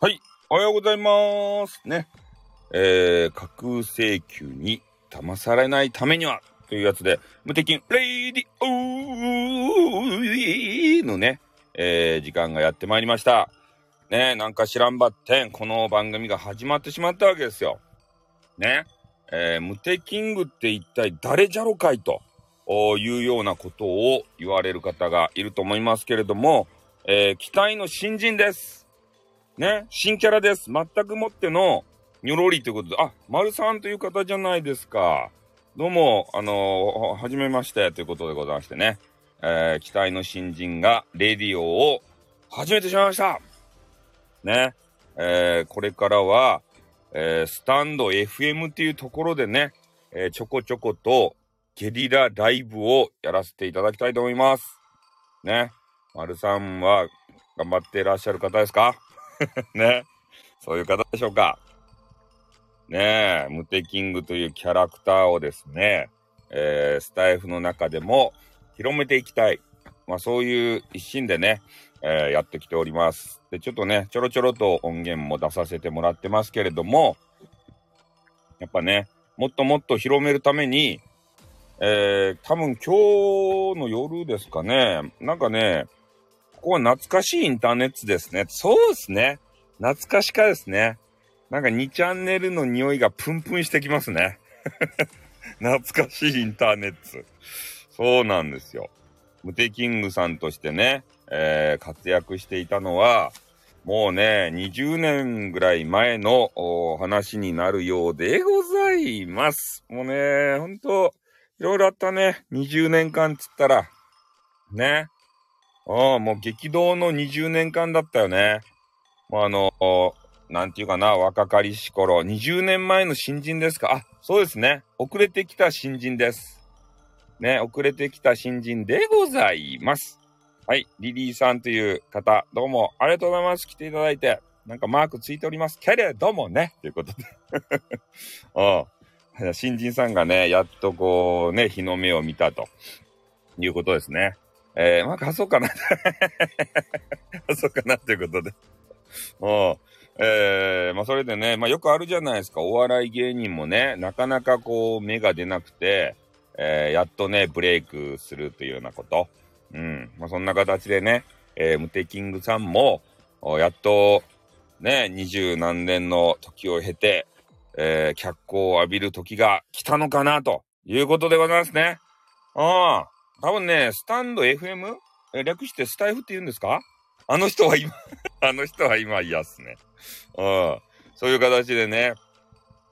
はい、おはようございます。ね。えー、架空請求に騙されないためには、というやつで、無敵レイディオーのね、えー、時間がやってまいりました。ね、なんか知らんばってん、この番組が始まってしまったわけですよ。ね。えー、無敵キングって一体誰じゃろかいというようなことを言われる方がいると思いますけれども、えー、期待の新人です。ね、新キャラです。全くもっての、ニョロリということで、あ、丸さんという方じゃないですか。どうも、あのーはじめましてということでございましてね、えー期待の新人がレディオを始めてしまいました。ね、えーこれからは、えースタンド FM っていうところでね、えーちょこちょことゲリラライブをやらせていただきたいと思います。ね、丸さんは頑張っていらっしゃる方ですか？ね。そういう方でしょうか。ねえ、ムテキングというキャラクターをですね、えースタイフの中でも広めていきたい。まあそういう一心でね、えーやってきております。で、ちょっとね、ちょろちょろと音源も出させてもらってますけれども、やっぱね、もっともっと広めるために、えー多分今日の夜ですかね、なんかね、ここは懐かしいインターネットですね。そうですね。懐かしかですね。なんか2チャンネルの匂いがプンプンしてきますね。懐かしいインターネット。そうなんですよ。ムテキングさんとしてね、えー活躍していたのは、もうね、20年ぐらい前の話になるようでございます。もうね、ほんと、いろいろあったね。20年間つったら。ね。ああ、もう激動の20年間だったよね。もうあの、なんていうかな、若かりし頃、20年前の新人ですか？あ、そうですね。遅れてきた新人です。ね、遅れてきた新人でございます。はい、リリーさんという方、どうもありがとうございます。来ていただいて、なんかマークついておりますけれどもね、ということで。うん。新人さんがね、やっとこうね、日の目を見たということですね。えー、まあ、貸そうかな。貸そうかなということで。うん。えー、まあ、それでね、まあ、よくあるじゃないですか。お笑い芸人もね、なかなかこう、芽が出なくて、えー、やっとね、ブレイクするというようなこと。うん。まあ、そんな形でね、えー、ムテキングさんも、やっと、ね、二十何年の時を経て、えー、脚光を浴びる時が来たのかな、ということでございますね。ああ。多分ね、スタンド FM? 略してスタイフって言うんですか？あの人は今、あの人は今嫌っすね。うん。そういう形でね、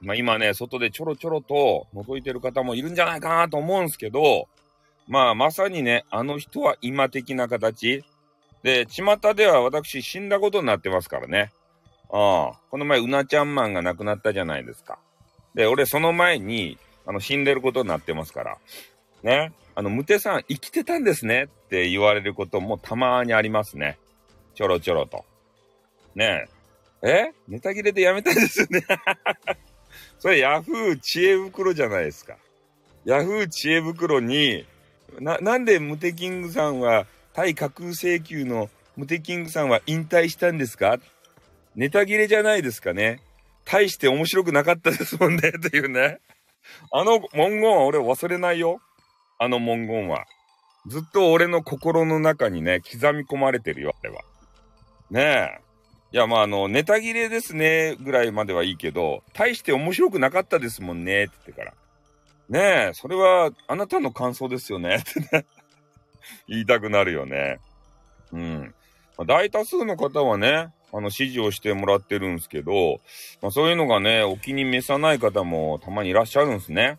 まあ今ね、外でちょろちょろと覗いてる方もいるんじゃないかなと思うんすけど、まあまさにね、あの人は今的な形。で、巷では私死んだことになってますからね。ああ。この前、うなちゃんマンが亡くなったじゃないですか。で、俺その前に、あの、死んでることになってますから。ね。あの、ムテさん生きてたんですねって言われることもたまにありますね。ちょろちょろと。ねえ？えネタ切れでやめたいですよね。それヤフー知恵袋じゃないですか。ヤフー知恵袋に、な、なんでムテキングさんは、対架空請求のムテキングさんは引退したんですか？ネタ切れじゃないですかね。大して面白くなかったですもんね、というね。あの文言は俺忘れないよ。あの文言は。ずっと俺の心の中にね、刻み込まれてるよ、あれは。ねえ。いや、まあ、あの、ネタ切れですね、ぐらいまではいいけど、大して面白くなかったですもんね、って言ってから。ねえ、それは、あなたの感想ですよね、ってね。言いたくなるよね。うん。まあ大多数の方はね、あの、指示をしてもらってるんですけど、まあ、そういうのがね、お気に召さない方もたまにいらっしゃるんですね。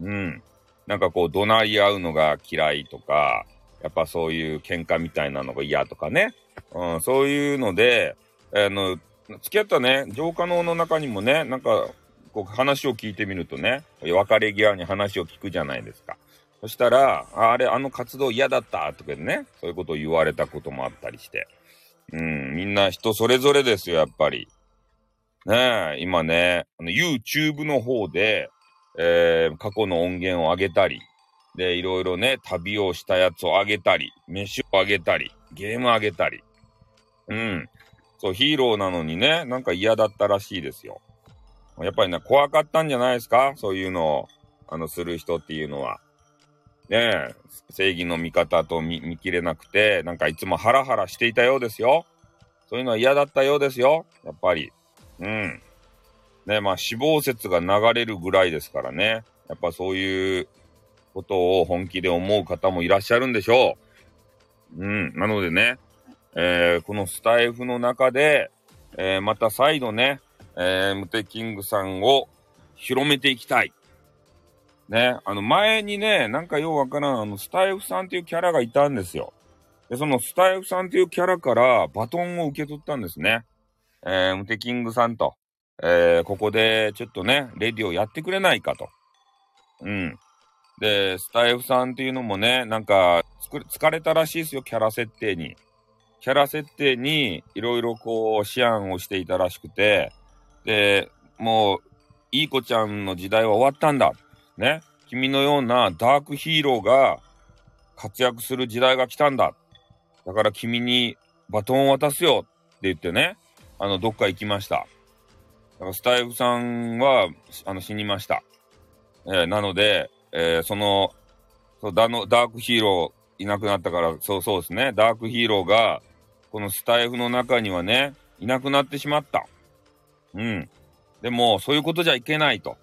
うん。なんかこう、怒鳴り合うのが嫌いとか、やっぱそういう喧嘩みたいなのが嫌とかね。うん、そういうので、あの、付き合ったね、浄化能の中にもね、なんか、こう話を聞いてみるとね、別れ際に話を聞くじゃないですか。そしたら、あれ、あの活動嫌だったとかね、そういうことを言われたこともあったりして。うん、みんな人それぞれですよ、やっぱり。ねえ、今ね、あの YouTube の方で、えー過去の音源を上げたり、で、いろいろね、旅をしたやつを上げたり、飯を上げたり、ゲーム上げたり。うん。そう、ヒーローなのにね、なんか嫌だったらしいですよ。やっぱりね、怖かったんじゃないですか？そういうのを、あの、する人っていうのは。ねえ、正義の味方と見見切れなくて、なんかいつもハラハラしていたようですよ。そういうのは嫌だったようですよ。やっぱり。うん。ねまあ死亡説が流れるぐらいですからね。やっぱそういうことを本気で思う方もいらっしゃるんでしょう。うん。なのでね、えー、このスタイフの中で、えー、また再度ね、えー、ムテキングさんを広めていきたい。ね、あの前にね、なんかようわからん、あの、スタイフさんっていうキャラがいたんですよ。で、そのスタイフさんっていうキャラからバトンを受け取ったんですね。えー、ムテキングさんと、えー、ここでちょっとね、レディをやってくれないかと。うん。で、スタイフさんっていうのもね、なんか、疲れたらしいですよ、キャラ設定に。キャラ設定に、いろいろこう、思案をしていたらしくて、で、もう、いい子ちゃんの時代は終わったんだ。ね。君のようなダークヒーローが活躍する時代が来たんだ。だから君にバトンを渡すよって言ってね、あの、どっか行きました。スタイフさんは、あの、死にました。えー、なので、えー、その、そうダのダークヒーローいなくなったから、そうそうですね。ダークヒーローが、このスタイフの中にはね、いなくなってしまった。うん。でも、そういうことじゃいけないと。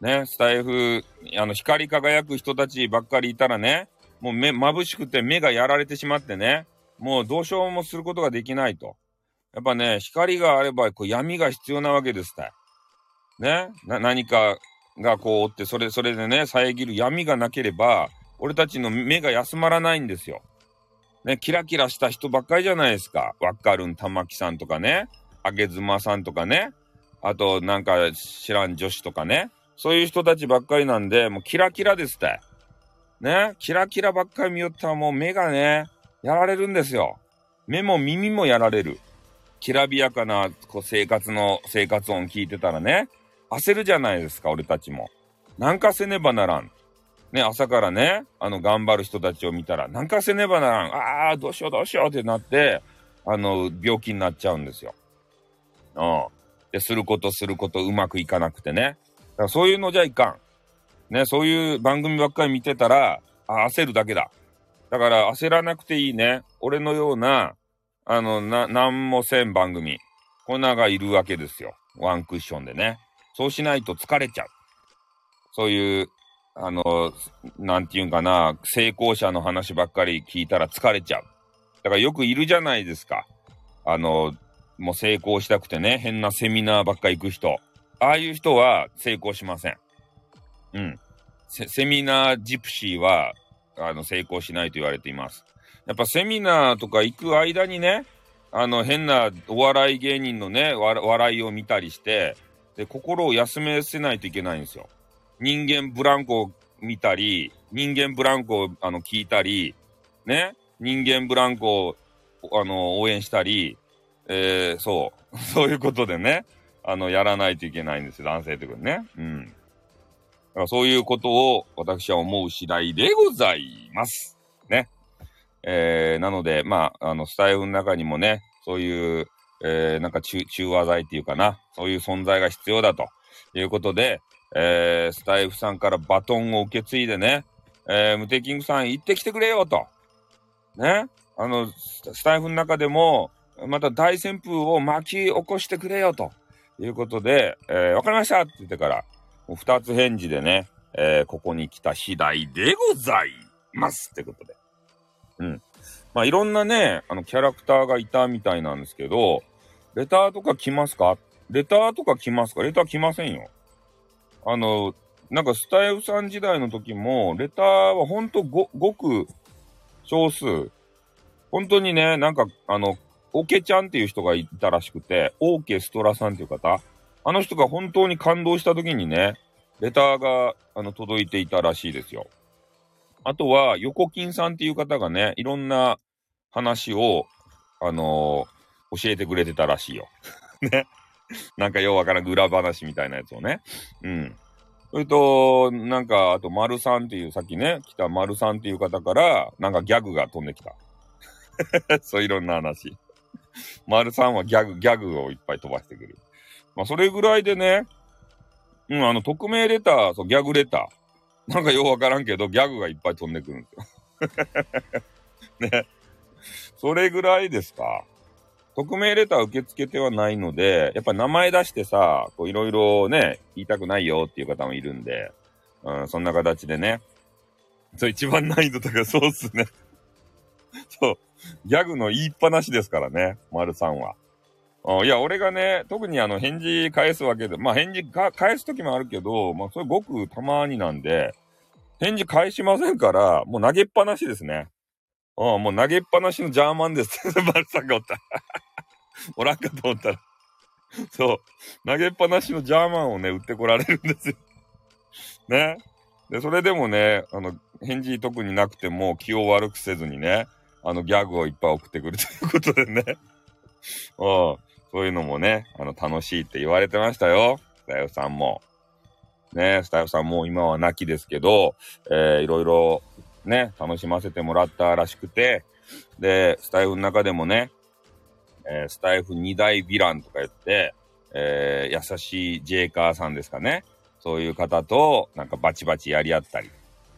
ね、スタイフ、あの、光り輝く人たちばっかりいたらね、もう目、眩しくて目がやられてしまってね、もうどうしようもすることができないと。やっぱね、光があれば、こう闇が必要なわけですたね、な、何かがこうおって、それ、それでね、遮る闇がなければ、俺たちの目が休まらないんですよ。ね、キラキラした人ばっかりじゃないですか。わっかるん玉木さんとかね、あげずまさんとかね、あとなんか知らん女子とかね、そういう人たちばっかりなんで、もうキラキラですって。ね、キラキラばっかり見よったらもう目がね、やられるんですよ。目も耳もやられる。きらびやかなこう生活の生活音聞いてたらね、焦るじゃないですか、俺たちも。なんかせねばならん。ね、朝からね、あの、頑張る人たちを見たら、なんかせねばならん。ああ、どうしようどうしようってなって、あの、病気になっちゃうんですよ。うん。で、することすることうまくいかなくてね。からそういうのじゃいかん。ね、そういう番組ばっかり見てたら、あ、焦るだけだ。だから焦らなくていいね。俺のような、あの、な、なんもせん番組。こんながいるわけですよ。ワンクッションでね。そうしないと疲れちゃう。そういう、あの、なんていうんかな、成功者の話ばっかり聞いたら疲れちゃう。だからよくいるじゃないですか。あの、もう成功したくてね、変なセミナーばっか行く人。ああいう人は成功しません。うん。セミナージプシーは、あの、成功しないと言われています。やっぱセミナーとか行く間にね、あの、変なお笑い芸人のね、笑いを見たりして、で、心を休めせないといけないんですよ。人間ブランコを見たり、人間ブランコをあの聞いたり、ね、人間ブランコをあの応援したり、えー、そう、そういうことでね、あの、やらないといけないんですよ、男性ってことね。うん。だからそういうことを私は思う次第でございます。えー、なので、まあ、あの、スタイルの中にもね、そういう、えー、なんか中、中和剤っていうかな、そういう存在が必要だということで、えー、スタイフさんからバトンを受け継いでね、えー、ムテキングさん行ってきてくれよと。ね。あの、スタイフの中でも、また大旋風を巻き起こしてくれよと。いうことで、えー、わかりましたって言ってから、二つ返事でね、えー、ここに来た次第でございますってことで。うん。まあ、いろんなね、あの、キャラクターがいたみたいなんですけど、レターとか来ますか？レターとか来ますか？レター来ませんよ。あの、なんかスタイフさん時代の時も、レターはほんとご、ごく少数。本当にね、なんか、あの、オケちゃんっていう人がいたらしくて、オーケストラさんっていう方、あの人が本当に感動した時にね、レターが、あの、届いていたらしいですよ。あとは、横金さんっていう方がね、いろんな話を、あのー、教えてくれてたらしいよ。ね。なんかようわからん裏話みたいなやつをね。うん。それと、なんか、あと、丸さんっていう、さっきね、来た丸さんっていう方から、なんかギャグが飛んできた。そう、いろんな話。丸さんはギャグ、ギャグをいっぱい飛ばしてくる。まあ、それぐらいでね、うん、あの、匿名レター、そう、ギャグレター。なんかようわからんけど、ギャグがいっぱい飛んでくるんですよ。ね。それぐらいですか。匿名レター受け付けてはないので、やっぱ名前出してさ、こういろいろね、言いたくないよっていう方もいるんで、うん、そんな形でね。そう、一番難易度高そうっすね。そう。ギャグの言いっぱなしですからね、丸さんは。いや、俺がね、特にあの、返事返すわけで、まあ返事か返すときもあるけど、まあそれごくたまになんで、返事返しませんから、もう投げっぱなしですね。うん、もう投げっぱなしのジャーマンです。丸さんがおった。おらんかと思ったら。そう。投げっぱなしのジャーマンをね、売ってこられるんですよ。ね。で、それでもね、あの、返事特になくても気を悪くせずにね、あの、ギャグをいっぱい送ってくるということでね。うん。そういうのもね、あの、楽しいって言われてましたよ。スタイフさんも。ね、スタイフさんも今は亡きですけど、えー、いろいろね、楽しませてもらったらしくて、で、スタイフの中でもね、えー、スタイフ2大ヴィランとか言って、えー、優しいジェイカーさんですかね。そういう方と、なんかバチバチやり合ったり、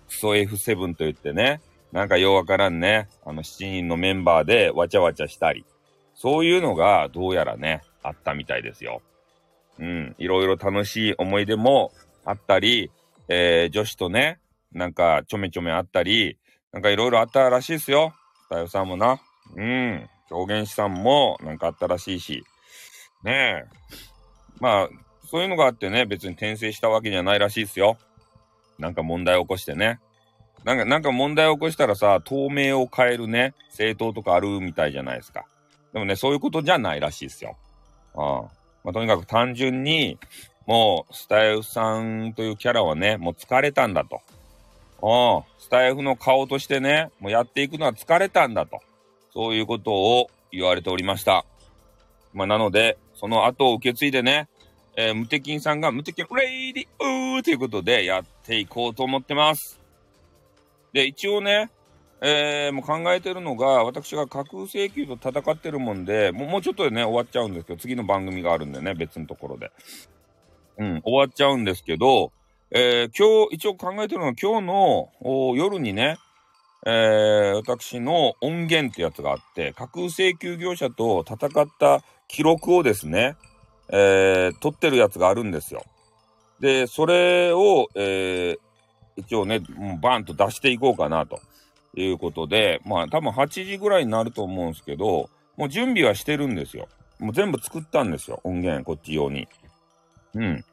クソ F7 と言ってね、なんかようわからんね、あの7人のメンバーでわちゃわちゃしたり、そういうのがどうやらね、あったみたいですよ。うん、いろいろ楽しい思い出もあったり、えー、女子とね、なんかちょめちょめあったり、なんかいろいろあったらしいですよ。太陽さんもな。うん。狂言師さんもなんかあったらしいし。ねえ。まあ、そういうのがあってね、別に転生したわけじゃないらしいですよ。なんか問題を起こしてね。なんか、なんか問題を起こしたらさ、透明を変えるね、政党とかあるみたいじゃないですか。でもね、そういうことじゃないらしいですよ。うん。まあ、とにかく単純に、もう、スタイフさんというキャラはね、もう疲れたんだと。うん。スタエフの顔としてね、もうやっていくのは疲れたんだと。そういうことを言われておりました。まあ、なので、その後を受け継いでね、えー、無敵さんが無敵レイディオーということでやっていこうと思ってます。で、一応ね、えー、もう考えてるのが、私が架空請求と戦ってるもんで、もうもうちょっとでね、終わっちゃうんですけど、次の番組があるんでね、別のところで。うん、終わっちゃうんですけど、えー、今日、一応考えてるのは今日の夜にね、えー、私の音源ってやつがあって、架空請求業者と戦った記録をですね、えー、取ってるやつがあるんですよ。で、それを、えー、一応ね、もうバンと出していこうかなということで、まあ多分8時ぐらいになると思うんですけど、もう準備はしてるんですよ。もう全部作ったんですよ、音源、こっち用に。うん。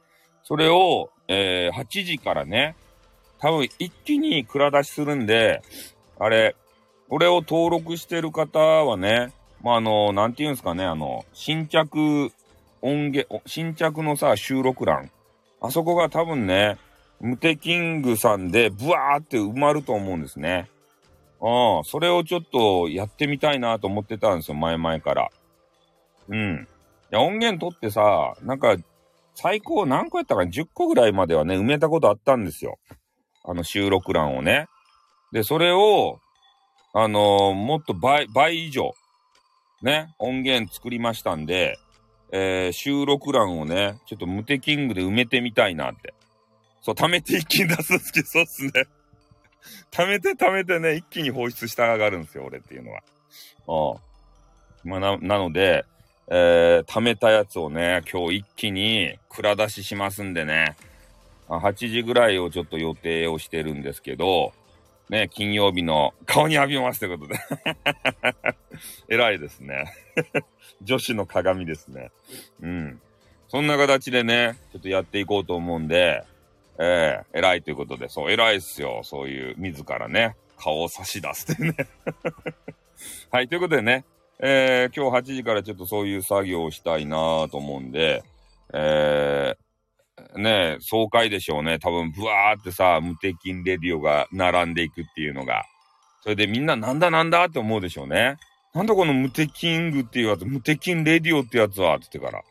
それを、えー、8時からね、多分一気に蔵出しするんで、あれ、これを登録してる方はね、まあ、あの、なんて言うんですかね、あの、新着音源、新着のさ、収録欄。あそこが多分ね、ムテキングさんでブワーって埋まると思うんですね。うん。それをちょっとやってみたいなと思ってたんですよ、前々から。うん。いや、音源取ってさ、なんか、最高何個やったかな ?10 個ぐらいまではね、埋めたことあったんですよ。あの収録欄をね。で、それを、あのー、もっと倍、倍以上、ね、音源作りましたんで、えー、収録欄をね、ちょっとムテキングで埋めてみたいなって。そう、貯めて一気に出すんですけ、そうっすね。貯めて貯めてね、一気に放出したがるんですよ、俺っていうのは。うん。まあ、な、なので、えー、貯めたやつをね、今日一気に蔵出ししますんでね。8時ぐらいをちょっと予定をしてるんですけど、ね、金曜日の顔に浴びますということで 偉いですね 女子の鏡ですね。うん。そんな形でね、ちょっとやっていこうと思うんで、えー、偉いということで、そう、偉いっすよ。そういう、自らね、顔を差し出すってね はい、ということでね、えー、今日8時からちょっとそういう作業をしたいなと思うんで、えー、ね、爽快でしょうね。多分、ブワーってさ、無敵レディオが並んでいくっていうのが。それでみんななんだなんだって思うでしょうね。なんだこの無敵ングっていうやつ、無敵レディオってやつはって言ってか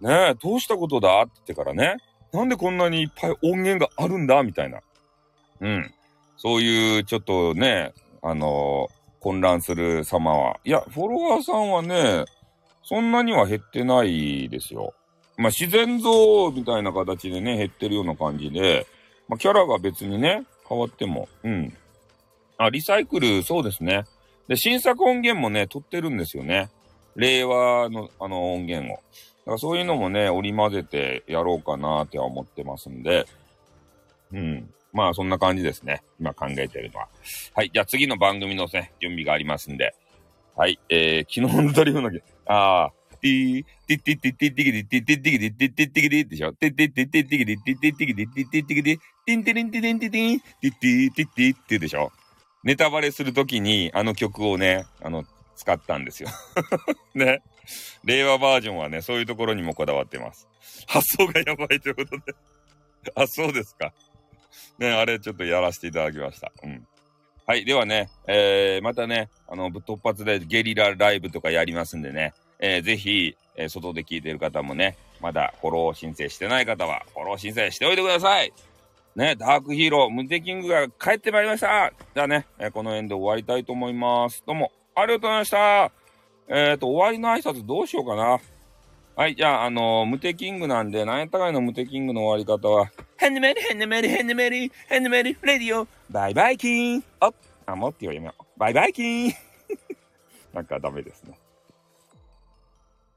ら。ねえ、どうしたことだって言ってからね。なんでこんなにいっぱい音源があるんだ？みたいな。うん。そういう、ちょっとね、あの混乱する様は。いや、フォロワーさんはね、そんなには減ってないですよ。まあ、自然像みたいな形でね、減ってるような感じで、まあ、キャラが別にね、変わっても、うん。あ、リサイクル、そうですね。で、新作音源もね、撮ってるんですよね。令和の、あの、音源を。からそういうのもね、織り交ぜてやろうかなって思ってますんで、うん。まあ、そんな感じですね。今考えてるのは。はい。じゃあ次の番組のね、準備がありますんで。はい。えー、昨日のドリフの、ああ、ティー、ティッティッティッティッティキディッティッティッティキディッティッティッティキディでしょティッティッティッティッティキディッティッティッティキディッティッティッティキディティンティリンティリンティティンティッティッティッティってでしょネタバレするときにあの曲をね、あの、使ったんですよ。ね。令和バージョンはね、そういうところにもこだわってます。発想がやばいということで あ、そうですか。ね、あれちょっとやらせていただきました。うん。はい。ではね、えー、またね、あの、突発でゲリラライブとかやりますんでね、えー、ぜひ、えー、外で聞いてる方もね、まだフォロー申請してない方は、フォロー申請しておいてくださいね、ダークヒーロー、ムテキングが帰ってまいりましたじゃあね、えー、この辺で終わりたいと思います。どうも、ありがとうございましたえっ、ー、と、終わりの挨拶どうしようかな。はい、じゃあ、あのー、ムテキングなんで、なんやったかいのムテキングの終わり方は、ヘンデメリ、ヘンデメリ、ヘンデメリ、ヘンデメリ、レディオ、バイバイキーンあ、あ、もっと読めよう。バイバイキーン なんかダメですね。